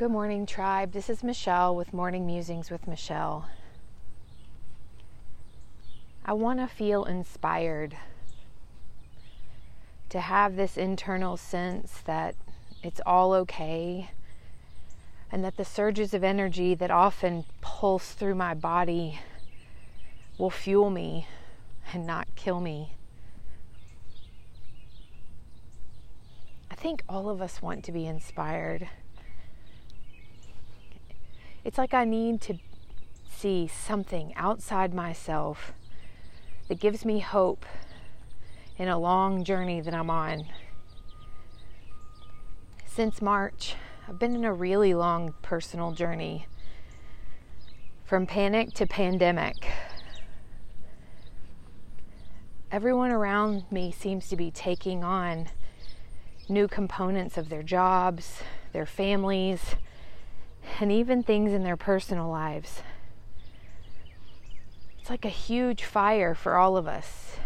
Good morning, tribe. This is Michelle with Morning Musings with Michelle. I want to feel inspired to have this internal sense that it's all okay and that the surges of energy that often pulse through my body will fuel me and not kill me. I think all of us want to be inspired. It's like I need to see something outside myself that gives me hope in a long journey that I'm on. Since March, I've been in a really long personal journey from panic to pandemic. Everyone around me seems to be taking on new components of their jobs, their families, and even things in their personal lives. It's like a huge fire for all of us.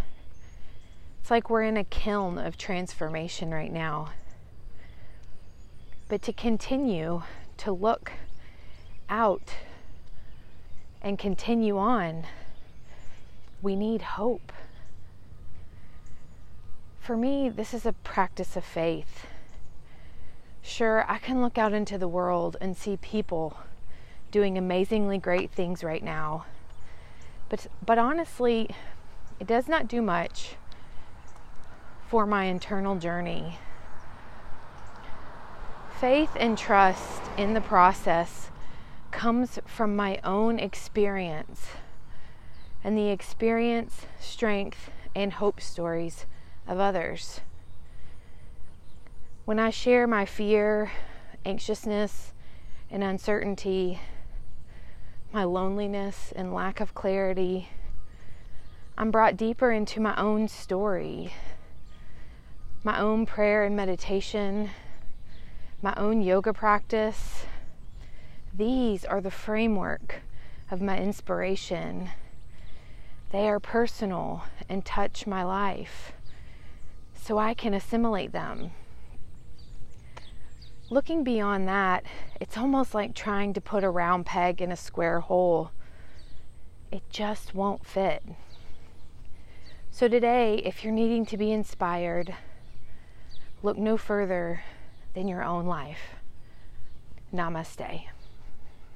It's like we're in a kiln of transformation right now. But to continue to look out and continue on, we need hope. For me, this is a practice of faith. Sure, I can look out into the world and see people doing amazingly great things right now. But but honestly, it does not do much for my internal journey. Faith and trust in the process comes from my own experience and the experience, strength, and hope stories of others. When I share my fear, anxiousness, and uncertainty, my loneliness and lack of clarity, I'm brought deeper into my own story, my own prayer and meditation, my own yoga practice. These are the framework of my inspiration. They are personal and touch my life so I can assimilate them looking beyond that, it's almost like trying to put a round peg in a square hole. It just won't fit. So, today, if you're needing to be inspired, look no further than your own life. Namaste.